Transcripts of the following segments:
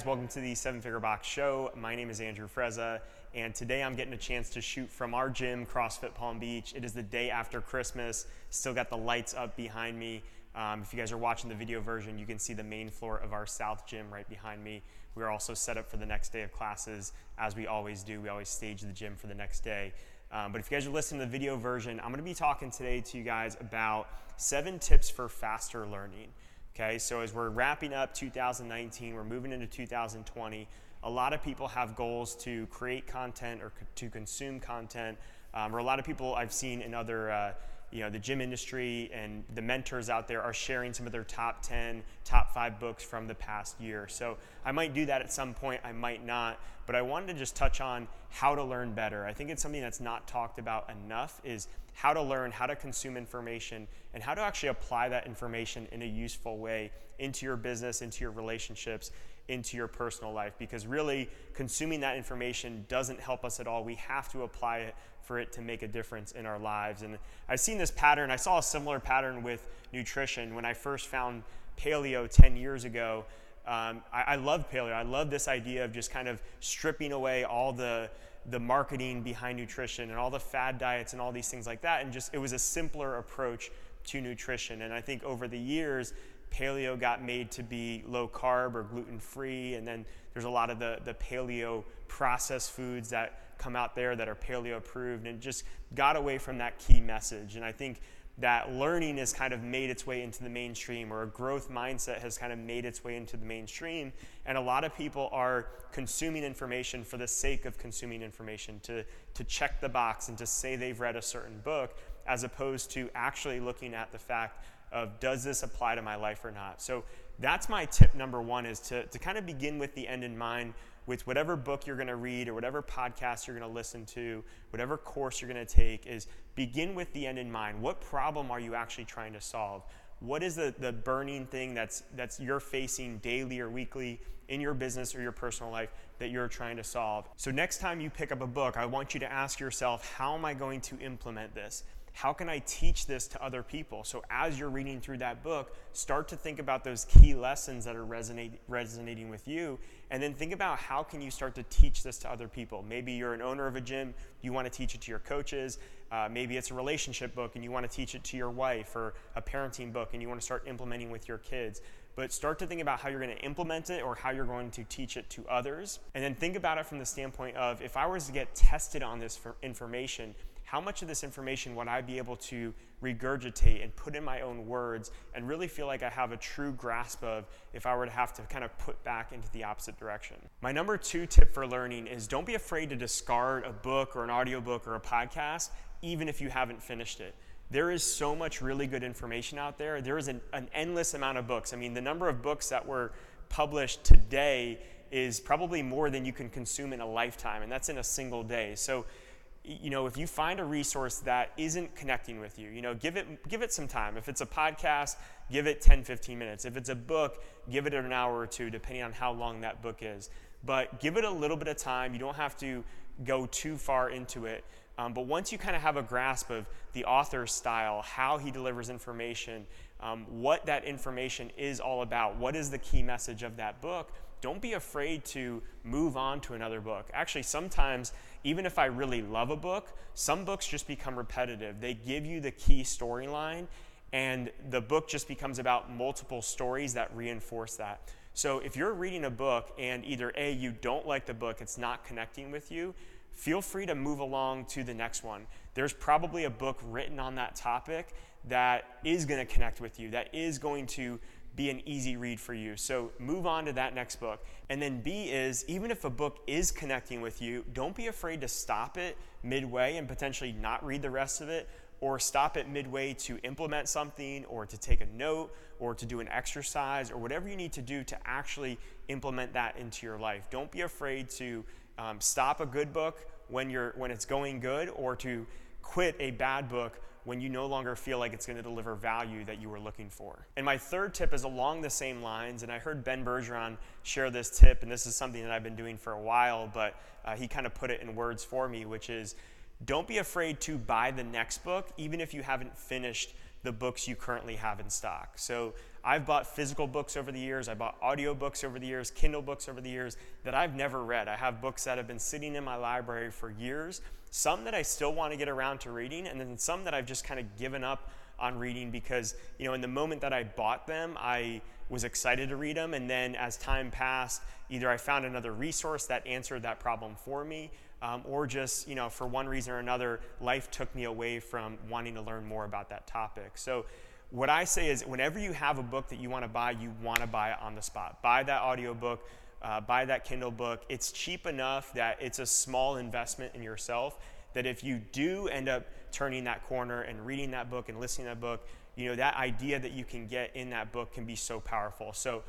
guys, welcome to the Seven Figure Box Show. My name is Andrew Frezza, and today I'm getting a chance to shoot from our gym, CrossFit Palm Beach. It is the day after Christmas, still got the lights up behind me. Um, if you guys are watching the video version, you can see the main floor of our South Gym right behind me. We are also set up for the next day of classes, as we always do. We always stage the gym for the next day. Um, but if you guys are listening to the video version, I'm going to be talking today to you guys about seven tips for faster learning. Okay, so as we're wrapping up 2019, we're moving into 2020. A lot of people have goals to create content or to consume content, um, or a lot of people I've seen in other, uh, you know, the gym industry and the mentors out there are sharing some of their top 10, top five books from the past year. So I might do that at some point, I might not, but I wanted to just touch on how to learn better. I think it's something that's not talked about enough is how to learn, how to consume information, and how to actually apply that information in a useful way into your business, into your relationships, into your personal life. Because really, consuming that information doesn't help us at all. We have to apply it for it to make a difference in our lives. And I've seen this pattern, I saw a similar pattern with nutrition when I first found paleo 10 years ago. Um, I, I love paleo. I love this idea of just kind of stripping away all the the marketing behind nutrition and all the fad diets and all these things like that. And just it was a simpler approach to nutrition. And I think over the years, paleo got made to be low carb or gluten free. And then there's a lot of the, the paleo processed foods that come out there that are paleo approved and just got away from that key message. And I think that learning has kind of made its way into the mainstream or a growth mindset has kind of made its way into the mainstream and a lot of people are consuming information for the sake of consuming information to, to check the box and to say they've read a certain book as opposed to actually looking at the fact of does this apply to my life or not so that's my tip number one is to, to kind of begin with the end in mind with whatever book you're going to read or whatever podcast you're going to listen to, whatever course you're going to take, is begin with the end in mind. What problem are you actually trying to solve? What is the, the burning thing that's, that's you're facing daily or weekly in your business or your personal life that you're trying to solve? So, next time you pick up a book, I want you to ask yourself, how am I going to implement this? How can I teach this to other people? So as you're reading through that book, start to think about those key lessons that are resonate, resonating with you, and then think about how can you start to teach this to other people. Maybe you're an owner of a gym, you want to teach it to your coaches. Uh, maybe it's a relationship book and you want to teach it to your wife, or a parenting book and you want to start implementing with your kids. But start to think about how you're going to implement it or how you're going to teach it to others. And then think about it from the standpoint of if I was to get tested on this information, how much of this information would I be able to regurgitate and put in my own words and really feel like I have a true grasp of if I were to have to kind of put back into the opposite direction? My number two tip for learning is don't be afraid to discard a book or an audiobook or a podcast, even if you haven't finished it. There is so much really good information out there. There is an, an endless amount of books. I mean, the number of books that were published today is probably more than you can consume in a lifetime, and that's in a single day. So you know, if you find a resource that isn't connecting with you, you know, give it give it some time. If it's a podcast, give it 10, 15 minutes. If it's a book, give it an hour or two, depending on how long that book is. But give it a little bit of time. You don't have to go too far into it. Um, but once you kind of have a grasp of the author's style, how he delivers information, um, what that information is all about, what is the key message of that book, don't be afraid to move on to another book. Actually, sometimes, even if I really love a book, some books just become repetitive. They give you the key storyline, and the book just becomes about multiple stories that reinforce that. So, if you're reading a book and either A, you don't like the book, it's not connecting with you, feel free to move along to the next one. There's probably a book written on that topic that is going to connect with you, that is going to be an easy read for you. So move on to that next book. And then B is even if a book is connecting with you, don't be afraid to stop it midway and potentially not read the rest of it or stop it midway to implement something or to take a note or to do an exercise or whatever you need to do to actually implement that into your life. Don't be afraid to um, stop a good book when you're when it's going good or to quit a bad book when you no longer feel like it's going to deliver value that you were looking for. And my third tip is along the same lines, and I heard Ben Bergeron share this tip, and this is something that I've been doing for a while, but uh, he kind of put it in words for me, which is don't be afraid to buy the next book, even if you haven't finished the books you currently have in stock. So I've bought physical books over the years, I bought audio books over the years, Kindle books over the years that I've never read. I have books that have been sitting in my library for years, some that I still want to get around to reading, and then some that I've just kind of given up on reading because, you know, in the moment that I bought them, I was excited to read them. And then as time passed, either I found another resource that answered that problem for me, um, or just, you know, for one reason or another, life took me away from wanting to learn more about that topic. So, what I say is, whenever you have a book that you want to buy, you want to buy it on the spot. Buy that audiobook, uh, buy that Kindle book. It's cheap enough that it's a small investment in yourself that if you do end up turning that corner and reading that book and listening to that book, you know, that idea that you can get in that book can be so powerful. So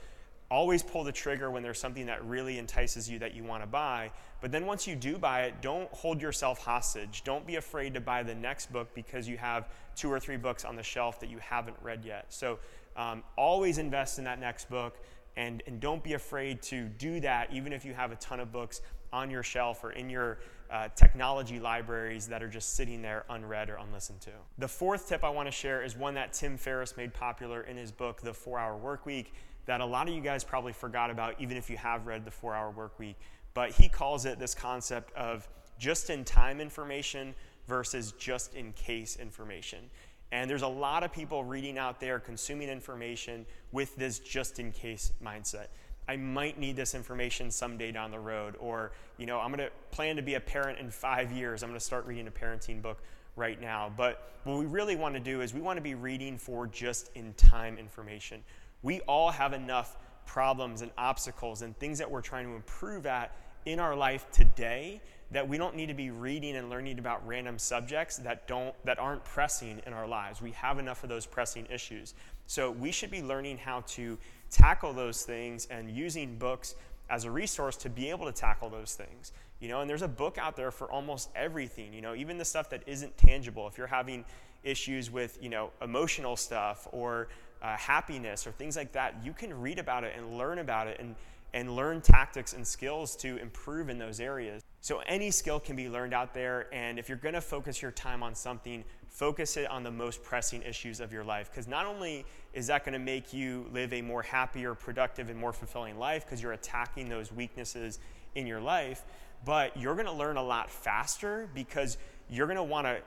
always pull the trigger when there's something that really entices you that you want to buy. But then once you do buy it, don't hold yourself hostage. Don't be afraid to buy the next book because you have two or three books on the shelf that you haven't read yet. So um, always invest in that next book and, and don't be afraid to do that even if you have a ton of books on your shelf or in your uh, technology libraries that are just sitting there unread or unlistened to. The fourth tip I want to share is one that Tim Ferriss made popular in his book, The Four Hour Work Week, that a lot of you guys probably forgot about, even if you have read The Four Hour Work Week. But he calls it this concept of just in time information versus just in case information. And there's a lot of people reading out there, consuming information with this just in case mindset. I might need this information someday down the road, or you know, I'm going to plan to be a parent in five years. I'm going to start reading a parenting book right now. But what we really want to do is we want to be reading for just in time information. We all have enough problems and obstacles and things that we're trying to improve at in our life today that we don't need to be reading and learning about random subjects that don't that aren't pressing in our lives. We have enough of those pressing issues. So we should be learning how to tackle those things and using books as a resource to be able to tackle those things. You know, and there's a book out there for almost everything, you know, even the stuff that isn't tangible. If you're having issues with, you know, emotional stuff or uh, happiness or things like that, you can read about it and learn about it and, and learn tactics and skills to improve in those areas. So, any skill can be learned out there, and if you're gonna focus your time on something, focus it on the most pressing issues of your life. Because not only is that gonna make you live a more happier, productive, and more fulfilling life, because you're attacking those weaknesses in your life, but you're gonna learn a lot faster because you're gonna wanna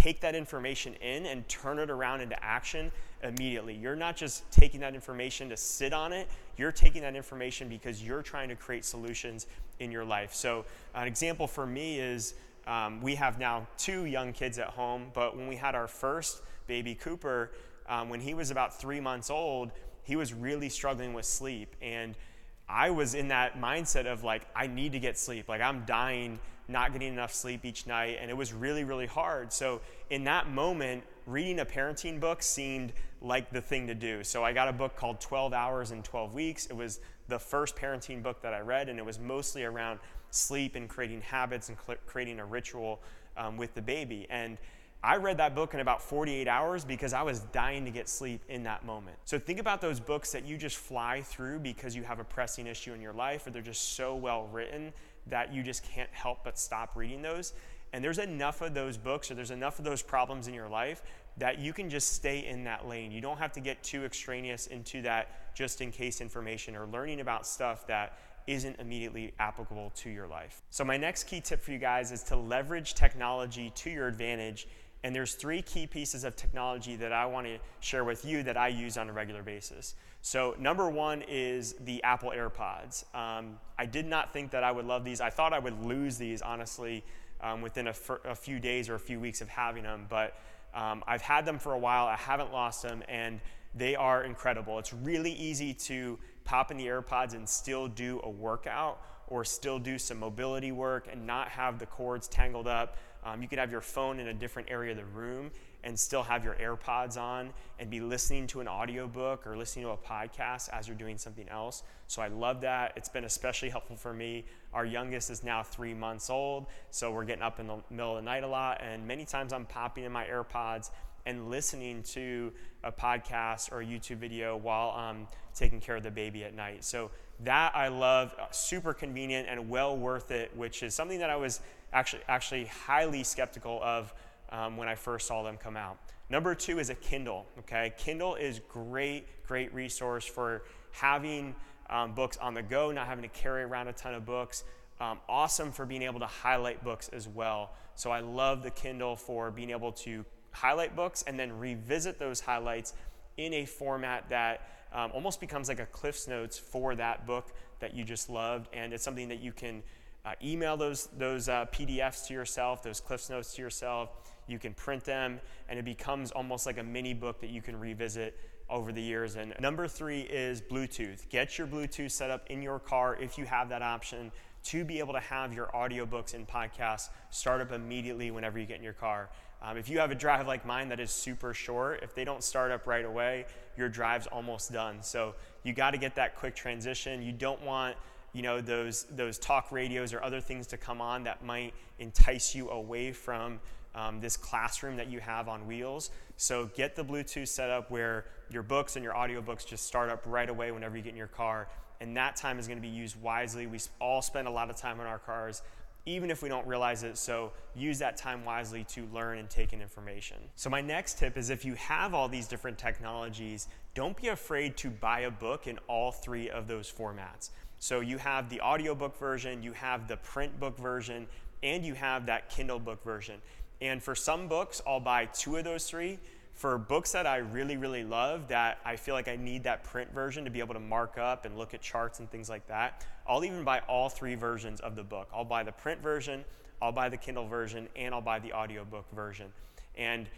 take that information in and turn it around into action immediately. You're not just taking that information to sit on it, you're taking that information because you're trying to create solutions in your life. So, an example for me is um, we have now two young kids at home, but when we had our first baby, Cooper, um, when he was about three months old, he was really struggling with sleep. And I was in that mindset of like, I need to get sleep. Like, I'm dying not getting enough sleep each night, and it was really, really hard. So, in that moment, reading a parenting book seemed like the thing to do. So, I got a book called 12 Hours in 12 Weeks. It was the first parenting book that I read, and it was mostly around sleep and creating habits and cl- creating a ritual um, with the baby. And I read that book in about 48 hours because I was dying to get sleep in that moment. So think about those books that you just fly through because you have a pressing issue in your life or they're just so well written that you just can't help but stop reading those. And there's enough of those books or there's enough of those problems in your life that you can just stay in that lane. You don't have to get too extraneous into that just in case information or learning about stuff that isn't immediately applicable to your life. So, my next key tip for you guys is to leverage technology to your advantage. And there's three key pieces of technology that I want to share with you that I use on a regular basis. So, number one is the Apple AirPods. Um, I did not think that I would love these. I thought I would lose these, honestly, um, within a, f- few days or a few weeks of having them. But um, I've had them for a while, I haven't lost them, and they are incredible. It's really easy to pop in the AirPods and still do a workout or still do some mobility work and not have the cords tangled up. Um, you could have your phone in a different area of the room and still have your AirPods on and be listening to an audiobook or listening to a podcast as you're doing something else. So I love that. It's been especially helpful for me. Our youngest is now three months old, so we're getting up in the middle of the night a lot, and many times I'm popping in my AirPods and listening to a podcast or a YouTube video while I'm taking care of the baby at night. So that I love, uh, super convenient and well worth it, which is something that I was actually actually highly skeptical of um, when I first saw them come out. Number two is a Kindle. Okay, Kindle is great, great resource for having um, books on the go, not having to carry around a ton of books. Um, awesome for being able to highlight books as well. So I love the Kindle for being able to highlight books and then revisit those highlights in a format that um, almost becomes like a Cliff's Notes for that book that you just loved. And it's something that you can uh, email those, those uh, PDFs to yourself, those Cliff's Notes to yourself. You can print them, and it becomes almost like a mini book that you can revisit over the years. And number three is Bluetooth. Get your Bluetooth set up in your car if you have that option to be able to have your audiobooks and podcasts start up immediately whenever you get in your car. Um, if you have a drive like mine that is super short, if they don't start up right away, your drive's almost done. So you got to get that quick transition. You don't want you know those those talk radios or other things to come on that might entice you away from um, this classroom that you have on wheels. So get the Bluetooth set up where your books and your audiobooks just start up right away whenever you get in your car. And that time is going to be used wisely. We all spend a lot of time in our cars, even if we don't realize it. So use that time wisely to learn and take in information. So, my next tip is if you have all these different technologies, don't be afraid to buy a book in all three of those formats. So, you have the audiobook version, you have the print book version, and you have that Kindle book version. And for some books, I'll buy two of those three. For books that I really, really love, that I feel like I need that print version to be able to mark up and look at charts and things like that, I'll even buy all three versions of the book. I'll buy the print version, I'll buy the Kindle version, and I'll buy the audiobook version. And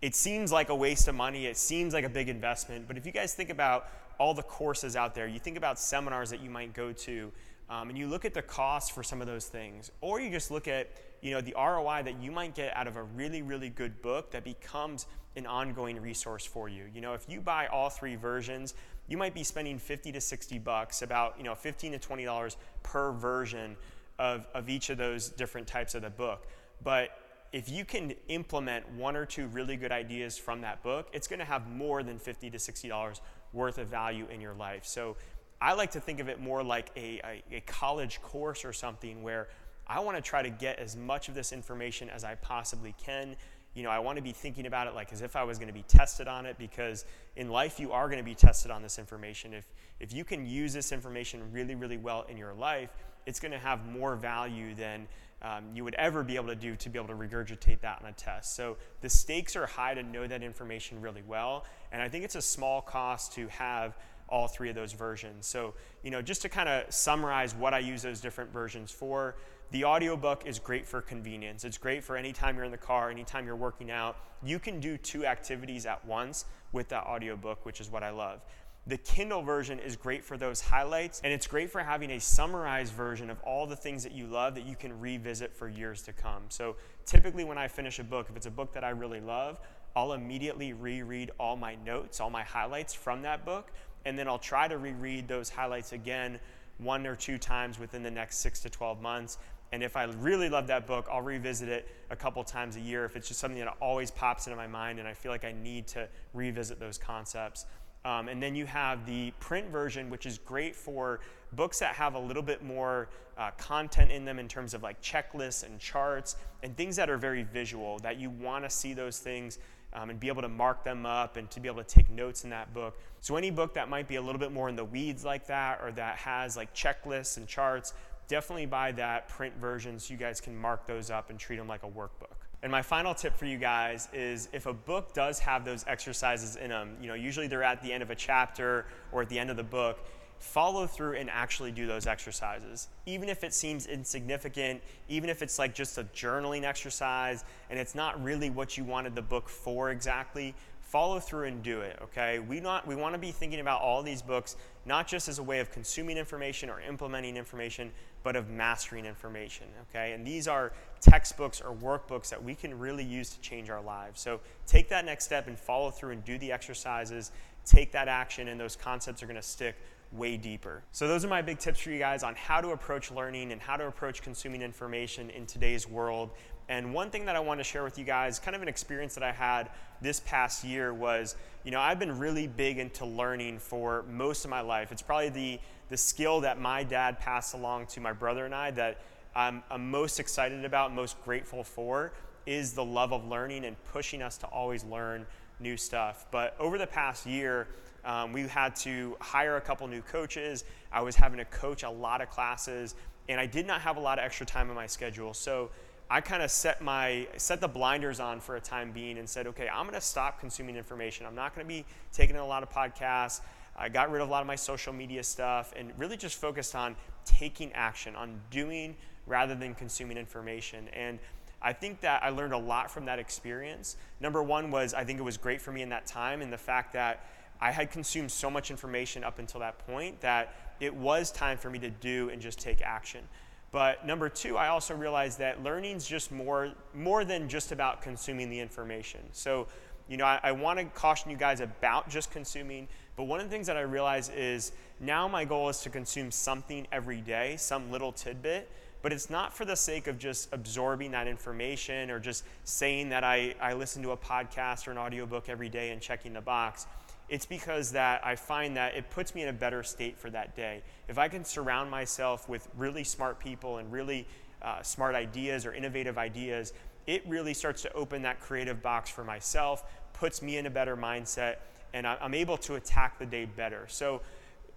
it seems like a waste of money, it seems like a big investment, but if you guys think about all the courses out there, you think about seminars that you might go to, um, and you look at the cost for some of those things, or you just look at you know the ROI that you might get out of a really really good book that becomes an ongoing resource for you. You know, if you buy all three versions, you might be spending 50 to 60 bucks, about you know 15 to 20 dollars per version of, of each of those different types of the book. But if you can implement one or two really good ideas from that book, it's going to have more than 50 to 60 dollars worth of value in your life. So I like to think of it more like a, a, a college course or something where I want to try to get as much of this information as I possibly can. You know, I want to be thinking about it like as if I was going to be tested on it because in life you are going to be tested on this information. If if you can use this information really, really well in your life, it's going to have more value than um, you would ever be able to do to be able to regurgitate that on a test. So the stakes are high to know that information really well, and I think it's a small cost to have all three of those versions. So, you know, just to kind of summarize what I use those different versions for, the audiobook is great for convenience. It's great for anytime you're in the car, anytime you're working out. You can do two activities at once with that audiobook, which is what I love. The Kindle version is great for those highlights, and it's great for having a summarized version of all the things that you love that you can revisit for years to come. So, typically, when I finish a book, if it's a book that I really love, I'll immediately reread all my notes, all my highlights from that book, and then I'll try to reread those highlights again one or two times within the next six to 12 months and if I really love that book, I'll revisit it a couple times a year if it's just something that always pops into my mind and I feel like I need to revisit those concepts. Um, and then you have the print version, which is great for books that have a little bit more uh, content in them in terms of like checklists and charts and things that are very visual, that you want to see those things um, and be able to mark them up and to be able to take notes in that book. So, any book that might be a little bit more in the weeds like that or that has like checklists and charts, definitely buy that print version so you guys can mark those up and treat them like a workbook. And my final tip for you guys is if a book does have those exercises in them, you know, usually they're at the end of a chapter or at the end of the book, follow through and actually do those exercises. Even if it seems insignificant, even if it's like just a journaling exercise and it's not really what you wanted the book for exactly, follow through and do it, okay? We, not, we want to be thinking about all these books not just as a way of consuming information or implementing information, but of mastering information, okay? And these are textbooks or workbooks that we can really use to change our lives. So take that next step and follow through and do the exercises, take that action, and those concepts are going to stick way deeper. So, those are my big tips for you guys on how to approach learning and how to approach consuming information in today's world. And one thing that I want to share with you guys, kind of an experience that I had this past year was, you know, I've been really big into learning for most of my life. It's probably the, the skill that my dad passed along to my brother and I that I'm, I'm most excited about, most grateful for. is the love of learning and pushing us to always learn new stuff. But over the past year, um, we had to hire a couple new coaches. I was having to coach a lot of classes, and I did not have a lot of extra time in my schedule. So I kind of set my set the blinders on for a time being and said, okay, I'm going to stop consuming information. I'm not going to be taking in a lot of podcasts. I got rid of a lot of my social media stuff and really just focused on taking action, on doing rather than consuming information. And I think that I learned a lot from that experience. Number one was I think it was great for me in that time, and the fact that I had consumed so much information up until that point that it was time for me to do and just take action. But number two, I also realized that learning is just more, more than just about consuming the information. So, you know, I, I want to caution you guys about just consuming, but one of the things that I realize is now my goal is to consume something every day, some little tidbit but it's not for the sake of just absorbing that information or just saying that I, I listen to a podcast or an audiobook every day and checking the box. It's because that I find that it puts me in a better state for that day. If I can surround myself with really smart people and really uh, smart ideas or innovative ideas, it really starts to open that creative box for myself, puts me in a better mindset, and I'm able to attack the day better. So,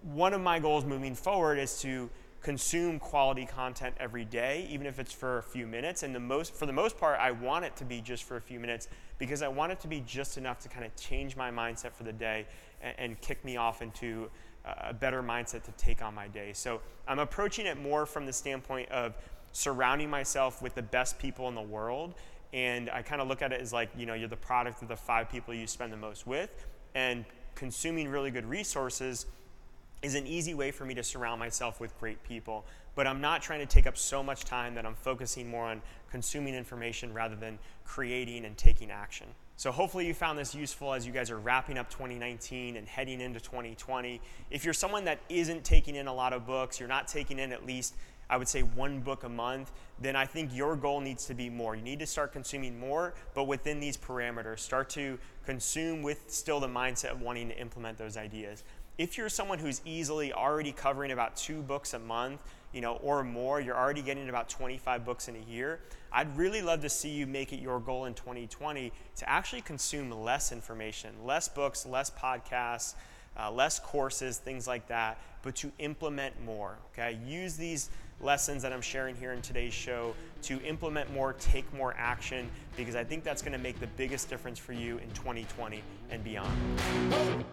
one of my goals moving forward is to consume quality content every day, even if it's for a few minutes. And the most, for the most part, I want it to be just for a few minutes because I want it to be just enough to kind of change my mindset for the day and, and kick me off into a better mindset to take on my day. So I'm approaching it more from the standpoint of surrounding myself with the best people in the world. And I kind of look at it as like, you know, you're the product of the five people you spend the most with. And consuming really good resources is an easy way for me to surround myself with great people. But I'm not trying to take up so much time that I'm focusing more on consuming information rather than creating and taking action. So, hopefully, you found this useful as you guys are wrapping up 2019 and heading into 2020. If you're someone that isn't taking in a lot of books, you're not taking in at least, I would say, one book a month, then I think your goal needs to be more. You need to start consuming more, but within these parameters. Start to consume with still the mindset of wanting to implement those ideas if you're someone who's easily already covering about two books a month, you know, or more, you're already getting about 25 books in a year. I'd really love to see you make it your goal in 2020 to actually consume less information, less books, less podcasts, uh, less courses, things like that, but to implement more. Okay, use these lessons that I'm sharing here in today's show to implement more, take more action, because I think that's going to make the biggest difference for you in 2020 and beyond.